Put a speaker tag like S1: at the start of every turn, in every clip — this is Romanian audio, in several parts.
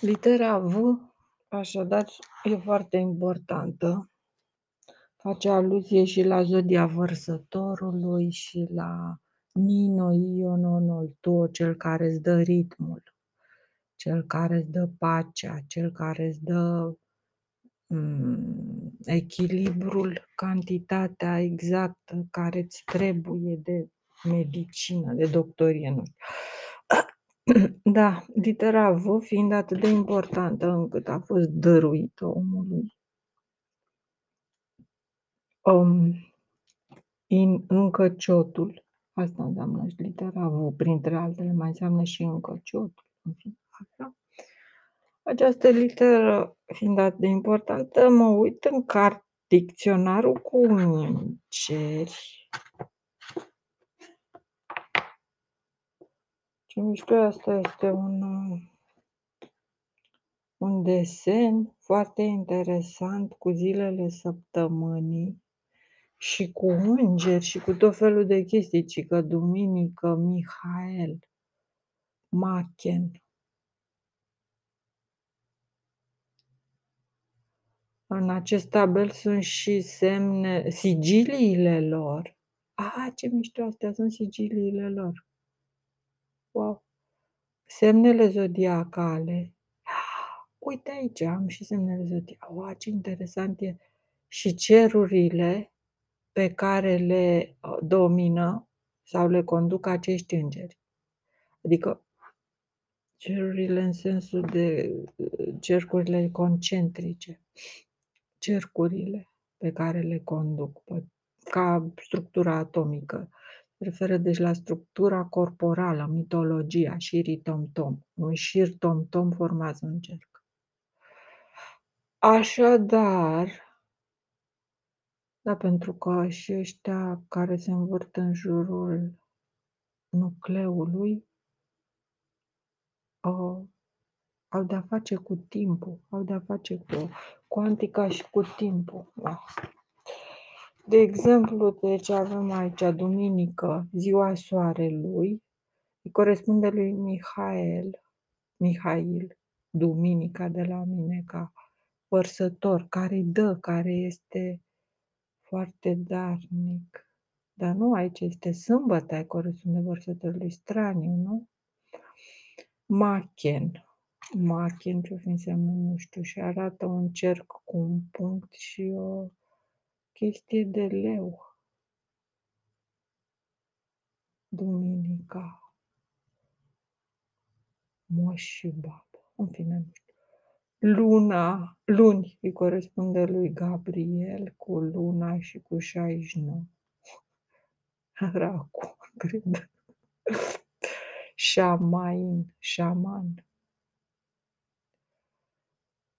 S1: Litera V, așadar, e foarte importantă. Face aluzie și la zodia vărsătorului și la Nino Iononul Tuo, cel care îți dă ritmul, cel care îți dă pacea, cel care îți dă mm, echilibrul, cantitatea exactă care îți trebuie de medicină, de doctorie, nu știu. Da, litera V fiind atât de importantă încât a fost dăruită omului. Um, in, încăciotul, asta înseamnă și litera V, printre altele mai înseamnă și încăciotul. În fine, așa. Această literă fiind atât de importantă, mă uit în cart dicționarul cu îngeri Ce mișto asta este un, un desen foarte interesant cu zilele săptămânii și cu îngeri și cu tot felul de chestii, ci că duminică Mihael, Machen. În acest tabel sunt și semne, sigiliile lor. Ah, ce mișto astea sunt sigiliile lor. Wow! Semnele zodiacale. Uite aici, am și semnele zodiacale. Wow, ce interesant e! Și cerurile pe care le uh, domină sau le conduc acești îngeri. Adică cerurile în sensul de uh, cercurile concentrice, cercurile pe care le conduc, ca structura atomică referă deci la structura corporală, mitologia, șirii tom-tom. Un șir tom-tom formează un cerc. Așadar, da, pentru că și ăștia care se învârt în jurul nucleului uh, au de-a face cu timpul, au de-a face cu cuantica și cu timpul. Da. De exemplu, deci avem aici duminică, ziua soarelui, îi corespunde lui Mihail, Mihail, duminica de la mine ca vărsător, care îi dă, care este foarte darnic. Dar nu aici este sâmbătă, ai corespunde vărsătorului straniu, nu? Machen. Machen, ce înseamnă, nu știu, și arată un cerc cu un punct și o chestie de leu. Duminica. Moș și babă. În fine, nu știu. Luna, luni îi corespunde lui Gabriel cu luna și cu 69. Racu, cred. Șamain, șaman.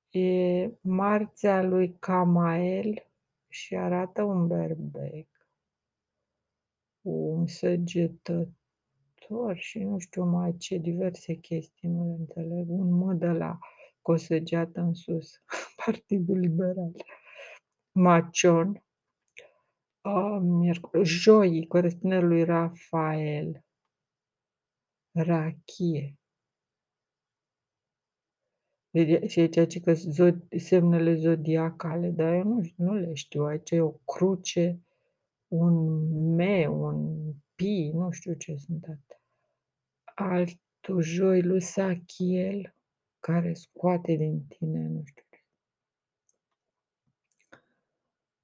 S1: E marțea lui Camael, și arată un berbec cu un săgetător și nu știu mai ce, diverse chestii, nu le înțeleg. Un mă de la cu o săgeată în sus, Partidul Liberal. Macion, uh, miercuri, joi, corespunde lui Rafael, Rachie, și aici ce că semnele zodiacale, dar eu nu, nu le știu. Aici e o cruce, un me, un pi, nu știu ce sunt atâtea. Altul joi lui Sachiel, care scoate din tine, nu știu ce.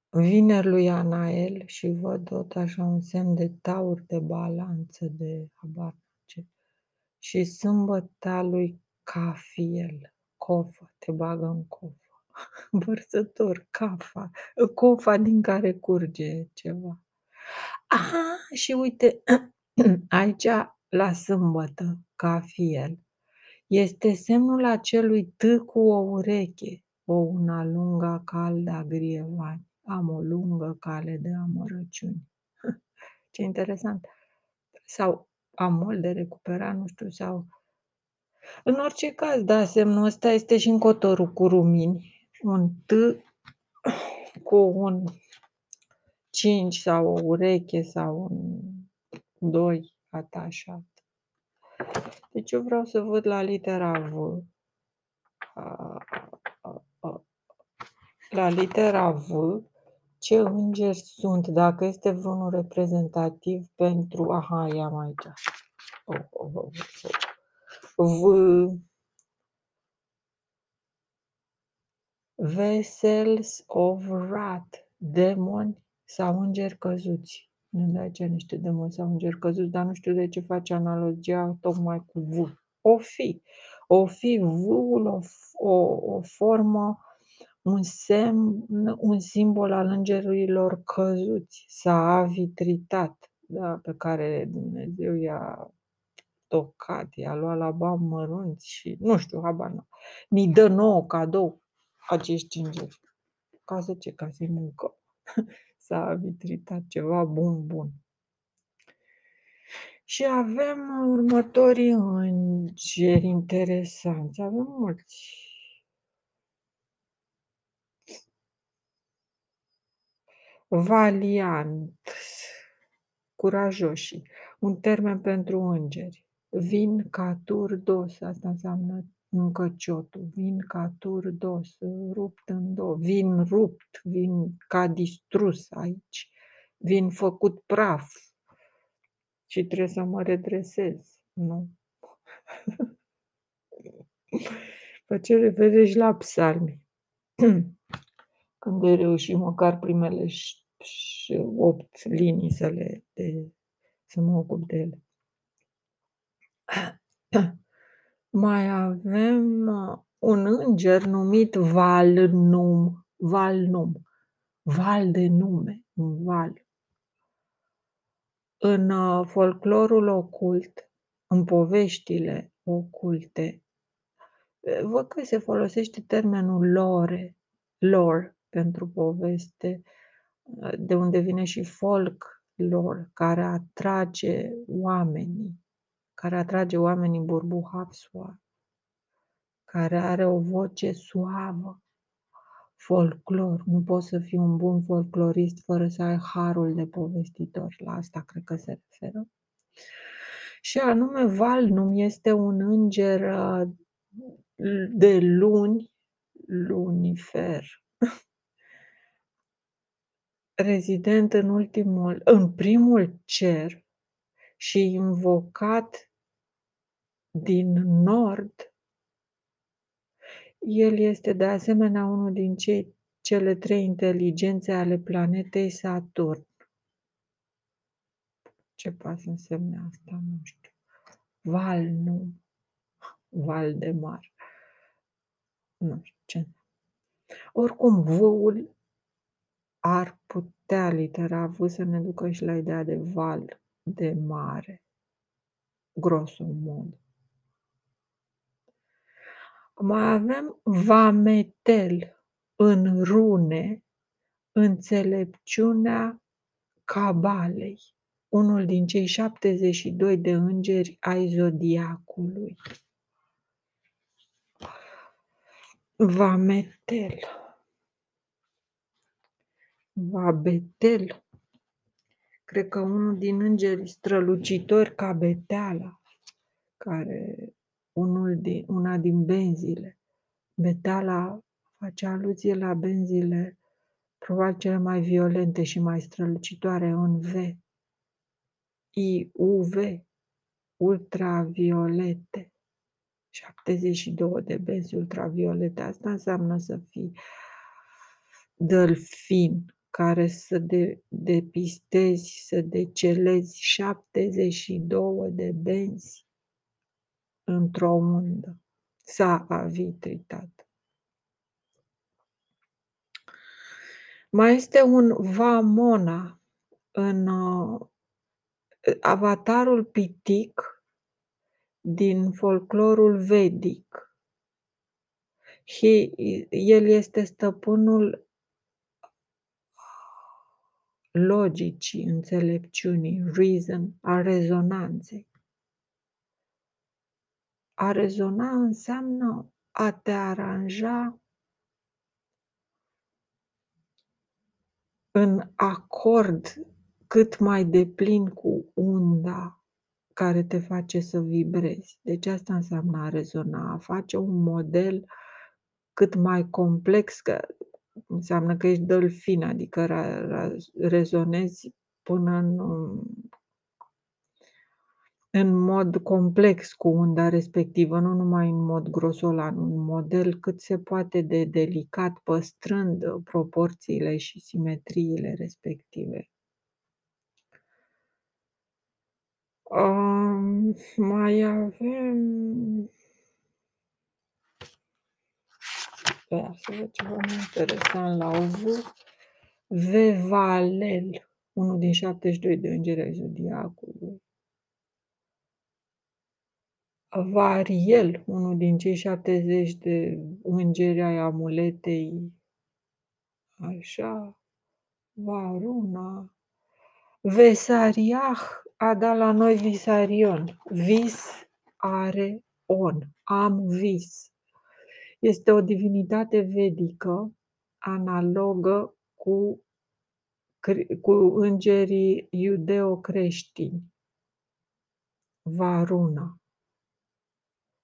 S1: Vineri lui Anael și văd tot așa un semn de taur, de balanță, de habar ce. Și sâmbăta lui Cafiel cofă, te bagă în cofă. Vărsător, cafa, cofa din care curge ceva. Aha, și uite, aici la sâmbătă, ca fiel, este semnul acelui T cu o ureche, o una lungă caldă a grievani. Am o lungă cale de amărăciuni. Ce interesant. Sau am mult de recuperat, nu știu, sau în orice caz, da, semnul ăsta este și în cotorul cu rumini. Un T cu un 5 sau o ureche sau un 2 atașat. Deci eu vreau să văd la litera V La litera V, ce îngeri sunt, dacă este vreunul reprezentativ pentru... Aha, i-am aici. Oh, oh, oh, oh. V. Vessels of Wrath, demoni sau îngeri căzuți. Nu de aceea niște demoni sau îngeri căzuți, dar nu știu de ce face analogia tocmai cu V. O fi. O fi V-ul o, o, o formă un semn, un simbol al îngerilor căzuți, s-a vitritat, da, pe care Dumnezeu i-a tocat, i-a luat la bani mărunți și nu știu, habar nu. Ni dă nouă cadou acești îngeri. Ca să ce? Ca să-i mâncăm. S-a vitritat ceva bun, bun. Și avem următorii îngeri interesanți. Avem mulți Valiant, curajoși, un termen pentru îngeri. Vin ca dos, asta înseamnă încăciotul, vin ca dos, rupt în două, vin rupt, vin ca distrus aici, vin făcut praf și trebuie să mă redresez, nu? Face referire și la psalmi. Când ai reușit măcar primele opt linii să le de, să mă ocup de ele. Mai avem uh, un înger numit Valnum, Valnum, val de nume, un val. În uh, folclorul ocult, în poveștile oculte, văd că se folosește termenul lore, lore pentru poveste, de unde vine și folk lor, care atrage oamenii, care atrage oamenii burbuhapsua, care are o voce suavă, folclor. Nu poți să fii un bun folclorist fără să ai harul de povestitor. La asta cred că se referă. Și anume Valnum este un înger uh, de luni, lunifer, rezident în ultimul, în primul cer și invocat din nord, el este de asemenea unul din cei cele trei inteligențe ale planetei Saturn. Ce poate să însemne asta? Nu știu. Val, nu. Val de mar. Nu știu ce. Oricum, vâul ar putea litera V să ne ducă și la ideea de val, de mare, grosomod. Mai avem vametel în rune, înțelepciunea cabalei, unul din cei 72 de îngeri ai zodiacului. Vametel. Vabetel, cred că unul din îngerii strălucitori ca Beteala, care unul din, una din benzile. Beteala face aluzie la benzile probabil cele mai violente și mai strălucitoare în V. IUV, ultraviolete. 72 de benzi ultraviolete. Asta înseamnă să fii delfin, care să de, depistezi, să decelezi 72 de benzi într-o undă. S-a avitritat. Mai este un Vamona în uh, avatarul pitic din folclorul vedic. He, el este stăpânul logicii, înțelepciunii, reason, a rezonanței. A rezona înseamnă a te aranja în acord cât mai deplin cu unda care te face să vibrezi. Deci asta înseamnă a rezona, a face un model cât mai complex, că înseamnă că ești delfin, adică ra ra rezonezi până în în mod complex cu unda respectivă, nu numai în mod grosolan, un model cât se poate de delicat, păstrând proporțiile și simetriile respective. Um, mai avem Ia să văd ceva mai interesant la ovul. Vevalel, unul din 72 de îngeri ai zodiacului. Variel, unul din cei 70 de îngeri ai amuletei. Așa. Varuna. Vesariah a dat la noi Visarion. Vis are on. Am vis. Este o divinitate vedică analogă cu cu îngerii iudeo-creștini. Varuna.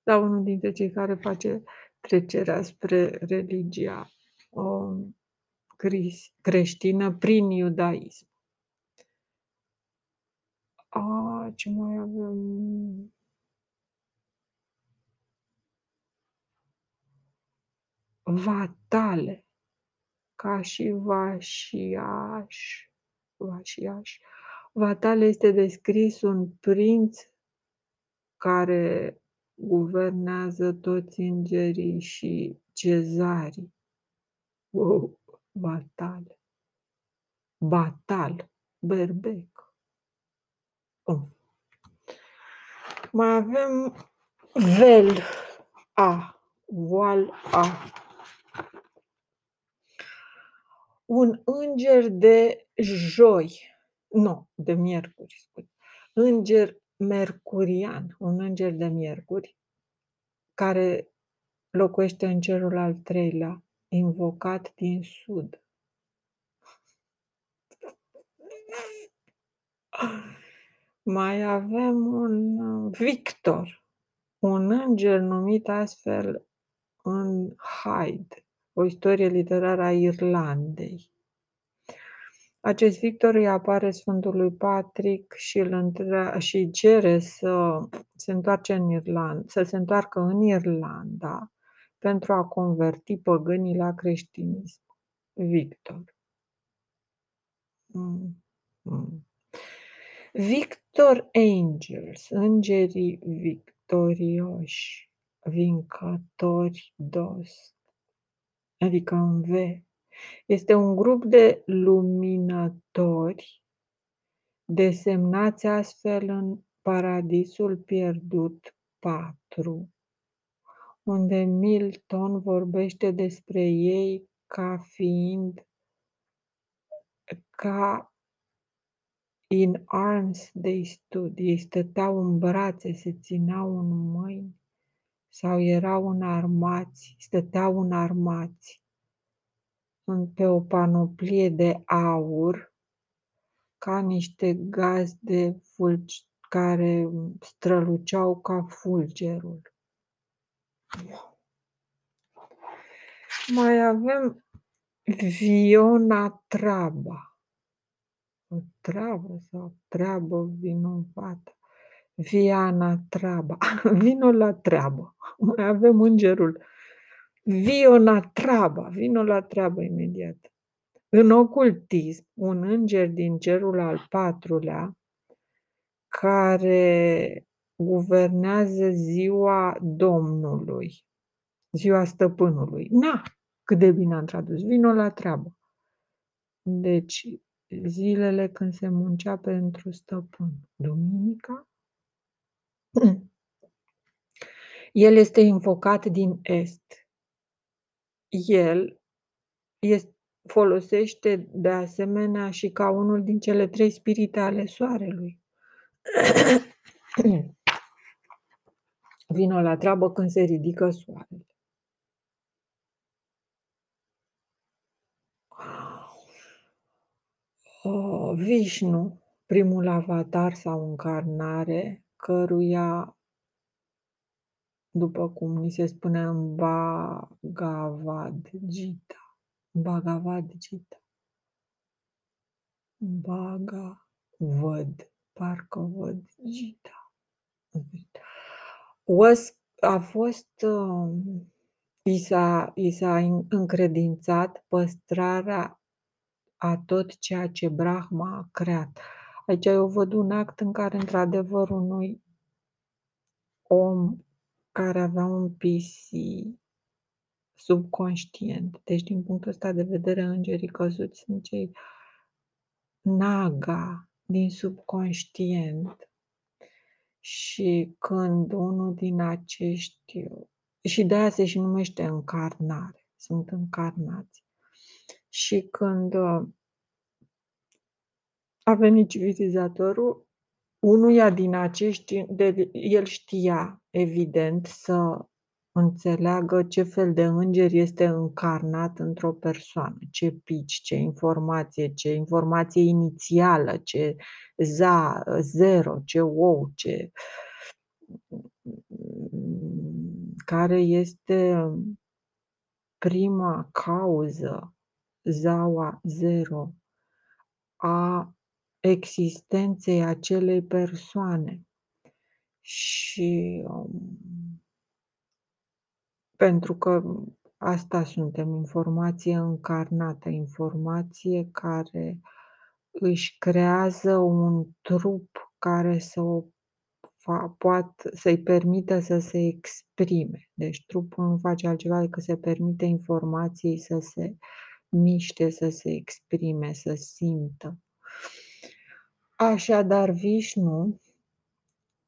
S1: Da, unul dintre cei care face trecerea spre religia um, creștină prin iudaism. A, ce mai avem? Vatale, ca și Vașiaș. Vașiaș. Vatale este descris un prinț care guvernează toți îngerii și cezarii. Wow, Vatale. Batal, berbec. Oh. Mai avem vel A, voal A. Un înger de joi, nu, de miercuri, scuze. Înger mercurian, un înger de miercuri, care locuiește în cerul al treilea, invocat din sud. Mai avem un Victor, un înger numit astfel în Hyde, o istorie literară a Irlandei. Acest Victor îi apare Sfântului Patrick și îl între... și cere să se întoarce în Irlanda, să se întoarcă în Irlanda pentru a converti păgânii la creștinism. Victor. Mm. Mm. Victor Angels, îngerii victorioși, vincători dos, adică în V. Este un grup de luminători desemnați astfel în Paradisul pierdut 4, unde Milton vorbește despre ei ca fiind ca in arms they stood, ei stăteau în brațe, se țineau în mâini sau erau înarmați, stăteau înarmați pe o panoplie de aur ca niște gazde fulgi care străluceau ca fulgerul. Mai avem Viona Traba. O treabă sau treabă vinovată. Viana Traba. Vino la treabă. Mai avem îngerul Viona Traba, vino la treabă imediat. În ocultism, un înger din cerul al patrulea, care guvernează ziua Domnului, ziua stăpânului. Na, cât de bine am tradus, vino la treabă. Deci, zilele când se muncea pentru stăpân. Duminica? El este invocat din Est el este folosește de asemenea și ca unul din cele trei spirite ale soarelui. Vino la treabă când se ridică soarele. Oh, Vishnu, primul avatar sau încarnare, căruia după cum ni se spune în Bhagavad Gita. Bhagavad Gita. Bhagavad, parcă văd Gita. Was, a fost, uh, i s-a, i s-a încredințat păstrarea a tot ceea ce Brahma a creat. Aici eu văd un act în care, într-adevăr, unui om care avea un PC subconștient, deci din punctul ăsta de vedere, îngerii căzuți sunt cei naga din subconștient și când unul din acești, și de aia se și numește încarnare, sunt încarnați. Și când a venit civilizatorul, unuia din acești, de, el știa, evident, să înțeleagă ce fel de înger este încarnat într-o persoană, ce pici, ce informație, ce informație inițială, ce za, zero, ce wow, ce care este prima cauză, zaua zero, a existenței acelei persoane. Și um, pentru că asta suntem, informație încarnată, informație care își creează un trup care să o poate să-i permită să se exprime. Deci trupul nu face altceva decât să permite informației să se miște, să se exprime, să simtă. Așadar, Vishnu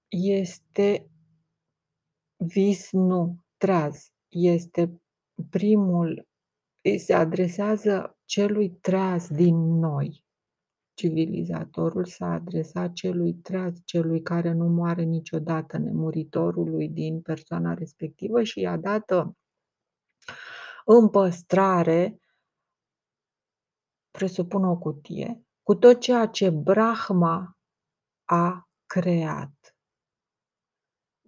S1: este Vishnu Traz, este primul, îi se adresează celui treaz din noi. Civilizatorul s-a adresat celui treaz, celui care nu moare niciodată, nemuritorului din persoana respectivă și i-a dat în păstrare, presupun o cutie, cu tot ceea ce Brahma a creat.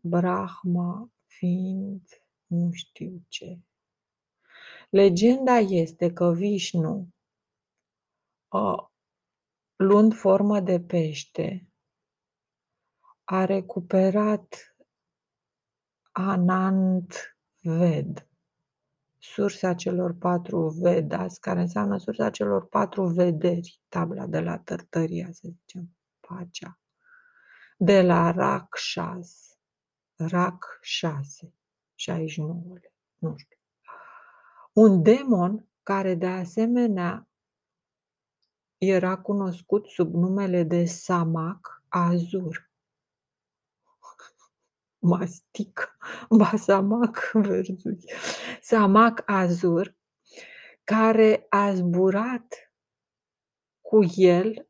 S1: Brahma fiind nu știu ce. Legenda este că Vishnu, luând formă de pește, a recuperat Anant Ved, sursa celor patru Vedas, care înseamnă sursa celor patru vederi, tabla de la Tărtăria, să zicem, pacea, de la Rakshas, Rakshase, 69 nu știu. Un demon care de asemenea era cunoscut sub numele de Samak Azur. Mastic, Basamac versus Samak Azur, care a zburat cu el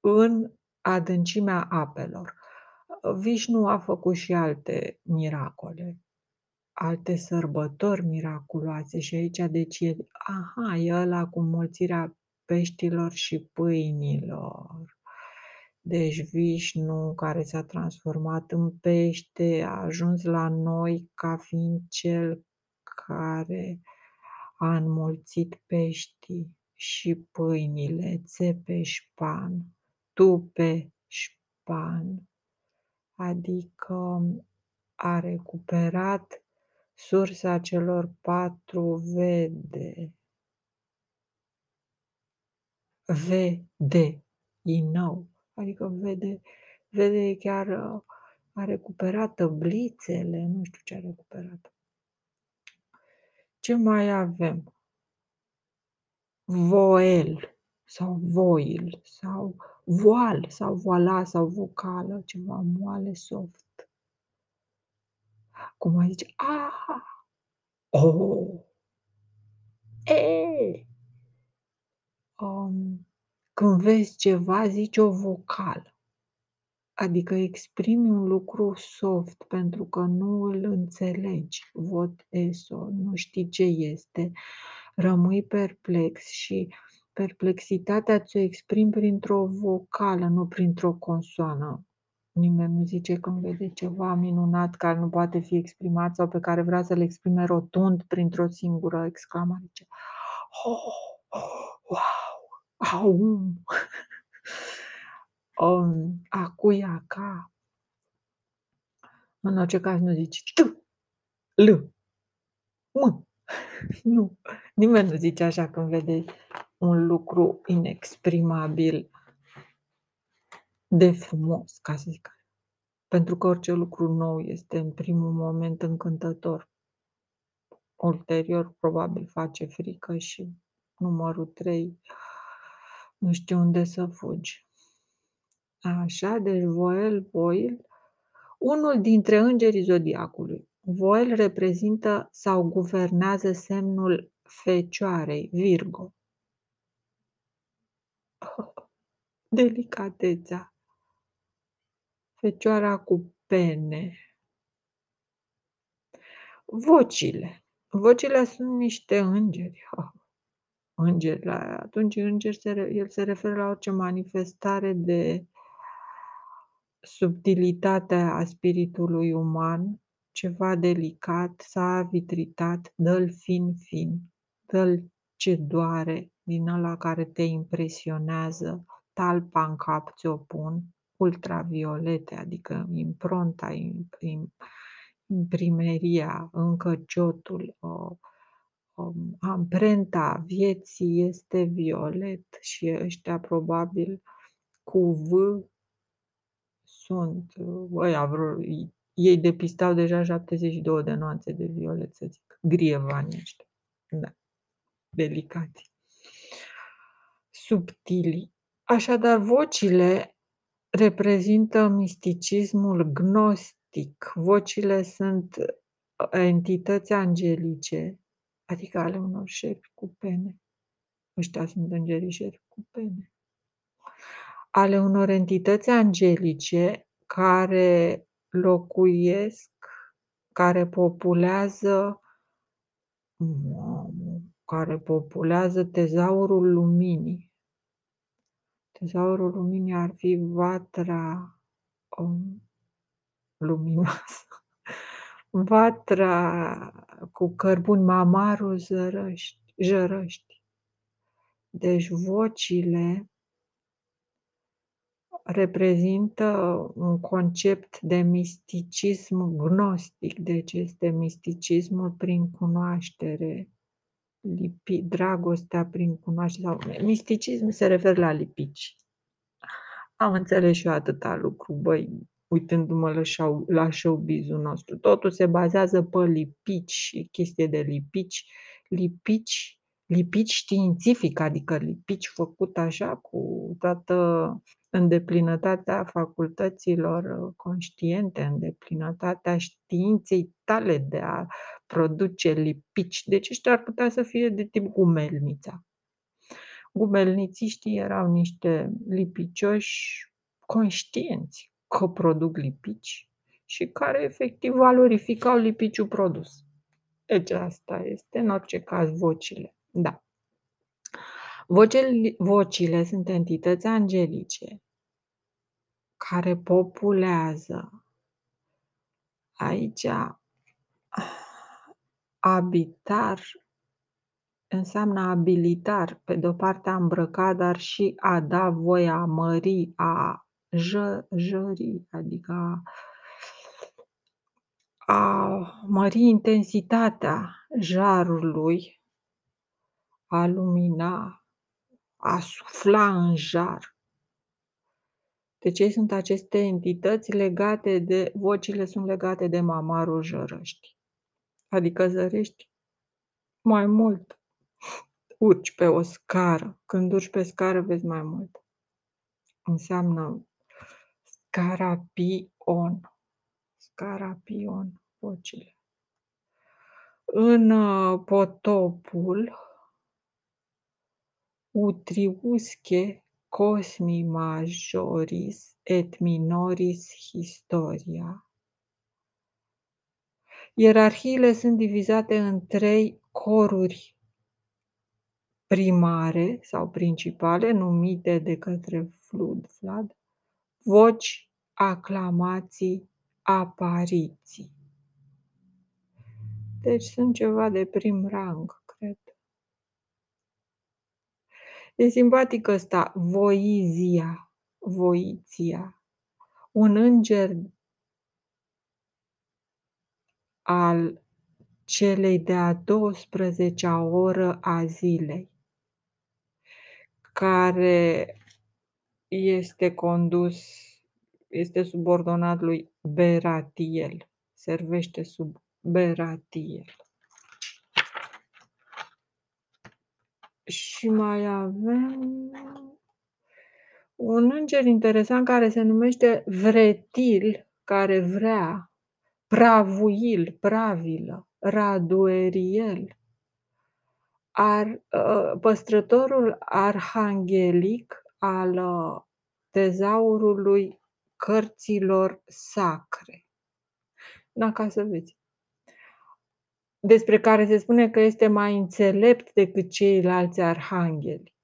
S1: în adâncimea apelor. Vishnu a făcut și alte miracole, alte sărbători miraculoase și aici deci e, aha, e ăla cu mulțirea peștilor și pâinilor. Deci Vishnu, care s-a transformat în pește, a ajuns la noi ca fiind cel care a înmulțit peștii și pâinile, țepeșpan, tupeșpan, adică a recuperat sursa celor patru vede, vede, din nou, adică vede, vede chiar a recuperat tăblițele, nu știu ce a recuperat. Ce mai avem? Voel sau voil sau voal sau voala sau vocală, ceva moale, soft. Cum ai zice, ah, oh, e. Um, când vezi ceva, zici o vocală. Adică exprimi un lucru soft pentru că nu îl înțelegi. Vot eso, nu știi ce este, rămâi perplex și perplexitatea ți-o exprimi printr-o vocală, nu printr-o consoană Nimeni nu zice când vede ceva minunat care nu poate fi exprimat sau pe care vrea să-l exprime rotund printr-o singură exclamare. Zice: "Oh, wow, aum!" Um, acu ca. În orice caz nu zici "t", "l", "m". Nu, nimeni nu zice așa când vede un lucru inexprimabil de frumos, ca să zic așa. Pentru că orice lucru nou este în primul moment încântător. Ulterior probabil face frică și numărul 3 nu știu unde să fugi. Așa, deci Voel, Voil, unul dintre îngerii zodiacului. Voel reprezintă sau guvernează semnul Fecioarei, Virgo. Delicatețea. Fecioara cu pene. Vocile. Vocile sunt niște îngeri. Îngeri, atunci îngeri se, el se referă la orice manifestare de subtilitate a spiritului uman, ceva delicat, s-a vitritat, dă-l fin fin, dă-l ce doare, din ăla care te impresionează, talpa în cap ți-o pun, ultraviolete, adică impronta, imprimeria, încăciotul, o, o, amprenta vieții este violet și ăștia probabil cu V sunt ăia vreo, ei depistau deja 72 de nuanțe de violet, să zic, grievani ăștia, da, delicați, subtili. Așadar, vocile reprezintă misticismul gnostic. Vocile sunt entități angelice, adică ale unor șerpi cu pene. Ăștia sunt îngerii șerpi cu pene. Ale unor entități angelice care locuiesc, care populează care populează tezaurul luminii. Tezaurul luminii ar fi vatra um, luminoasă. Vatra cu cărbuni, mamarul zărăști, jărăști. Deci vocile reprezintă un concept de misticism gnostic, deci este misticismul prin cunoaștere, lipi, dragostea prin cunoaștere. Sau, misticism se referă la lipici. Am înțeles și eu atâta lucru, băi, uitându-mă la, show, la showbiz-ul nostru. Totul se bazează pe lipici, chestie de lipici, lipici, lipici științific, adică lipici făcut așa cu toată îndeplinătatea facultăților conștiente, îndeplinătatea științei tale de a produce lipici. Deci ăștia ar putea să fie de tip gumelnița. Gumelnițiștii erau niște lipicioși conștienți că produc lipici și care efectiv valorificau lipiciul produs. Deci asta este, în orice caz, vocile. Da. Vocile, vocile sunt entități angelice care populează. Aici abitar înseamnă abilitar, pe de o parte a îmbrăca, dar și a da voie, a mări, a jă, jări, adică a, a mări intensitatea jarului, a lumina, a sufla în jar. Deci ei sunt aceste entități legate de, vocile sunt legate de mamarul jărăști. Adică zărești mai mult. Urci pe o scară. Când urci pe scară vezi mai mult. Înseamnă scarapion. Scarapion, vocile. În uh, potopul utriusche cosmi majoris et minoris historia. Ierarhiile sunt divizate în trei coruri primare sau principale, numite de către Flud, Flad, voci aclamații, apariții. Deci sunt ceva de prim rang, cred. E simpatic ăsta, Voizia, Voiția, un înger al celei de-a 12-a oră a zilei, care este condus, este subordonat lui Beratiel, servește sub Beratiel. Și mai avem un înger interesant care se numește Vretil, care vrea, Pravuil, Pravilă, Radueriel, ar, ă, păstrătorul arhanghelic al ă, tezaurului cărților sacre. Da, ca să vezi. Despre care se spune că este mai înțelept decât ceilalți arhangheli.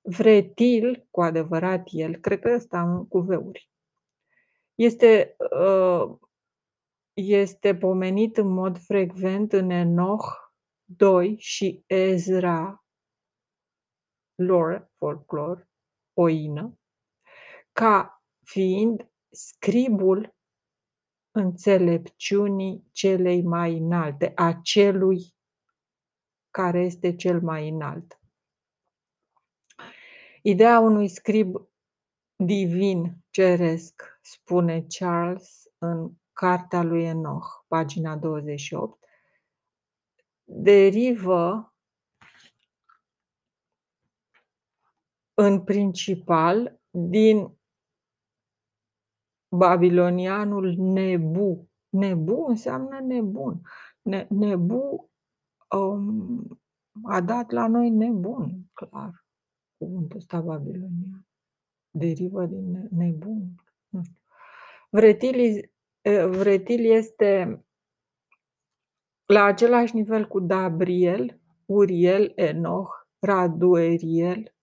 S1: Vretil, cu adevărat el, cred că ăsta cu veuri, este, ă, este pomenit în mod frecvent în Enoch 2 și Ezra lore, folklore, oină, ca fiind scribul înțelepciunii celei mai înalte, a celui care este cel mai înalt. Ideea unui scrib divin ceresc, spune Charles în Cartea lui Enoch, pagina 28, derivă în principal din babilonianul Nebu. Nebu înseamnă nebun. Ne, nebu um, a dat la noi nebun, clar. Cuvântul ăsta babilonian. Derivă din nebun. Nu știu. Vretil, vretil este la același nivel cu Dabriel, Uriel, Enoch, Radueriel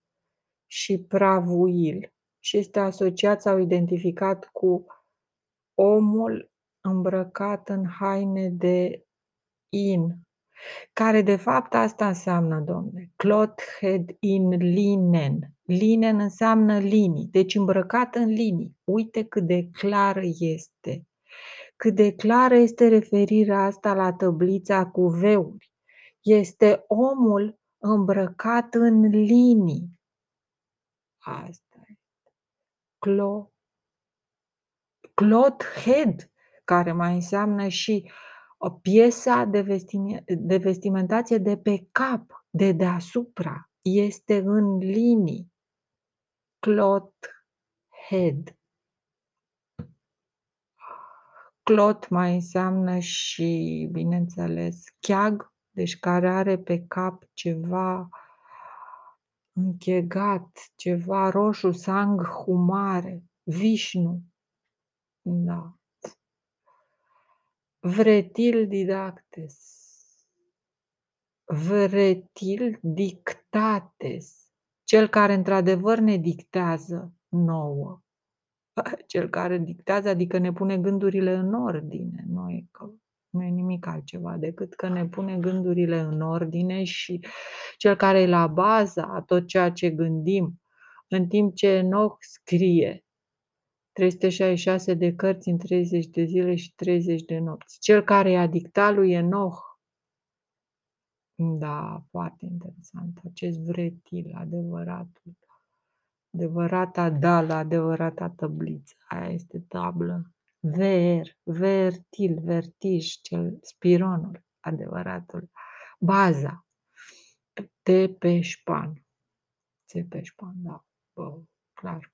S1: și Pravuil și este asociat sau identificat cu omul îmbrăcat în haine de in, care de fapt asta înseamnă, domne, clothed in linen. Linen înseamnă linii, deci îmbrăcat în linii. Uite cât de clară este cât de clară este referirea asta la tăblița cu veuri. Este omul îmbrăcat în linii. Asta este. Clo, clot head, care mai înseamnă și o piesa de, vestime, de vestimentație de pe cap, de deasupra, este în linii. Clot head. Clot mai înseamnă și, bineînțeles, cheag, deci care are pe cap ceva închegat, ceva roșu, sang humare, vișnu. Da. Vretil didactes. Vretil dictates. Cel care într-adevăr ne dictează nouă cel care dictează, adică ne pune gândurile în ordine. Noi, că nu e nimic altceva decât că ne pune gândurile în ordine și cel care e la baza a tot ceea ce gândim, în timp ce Enoch scrie 366 de cărți în 30 de zile și 30 de nopți. Cel care i-a dictat lui Enoch da, foarte interesant. Acest vretil, adevăratul adevărata dală, adevărata tăbliță. Aia este tablă. Ver, vertil, vertij, cel spironul, adevăratul. Baza. Tepeșpan. Tepeșpan, da. Bă, clar.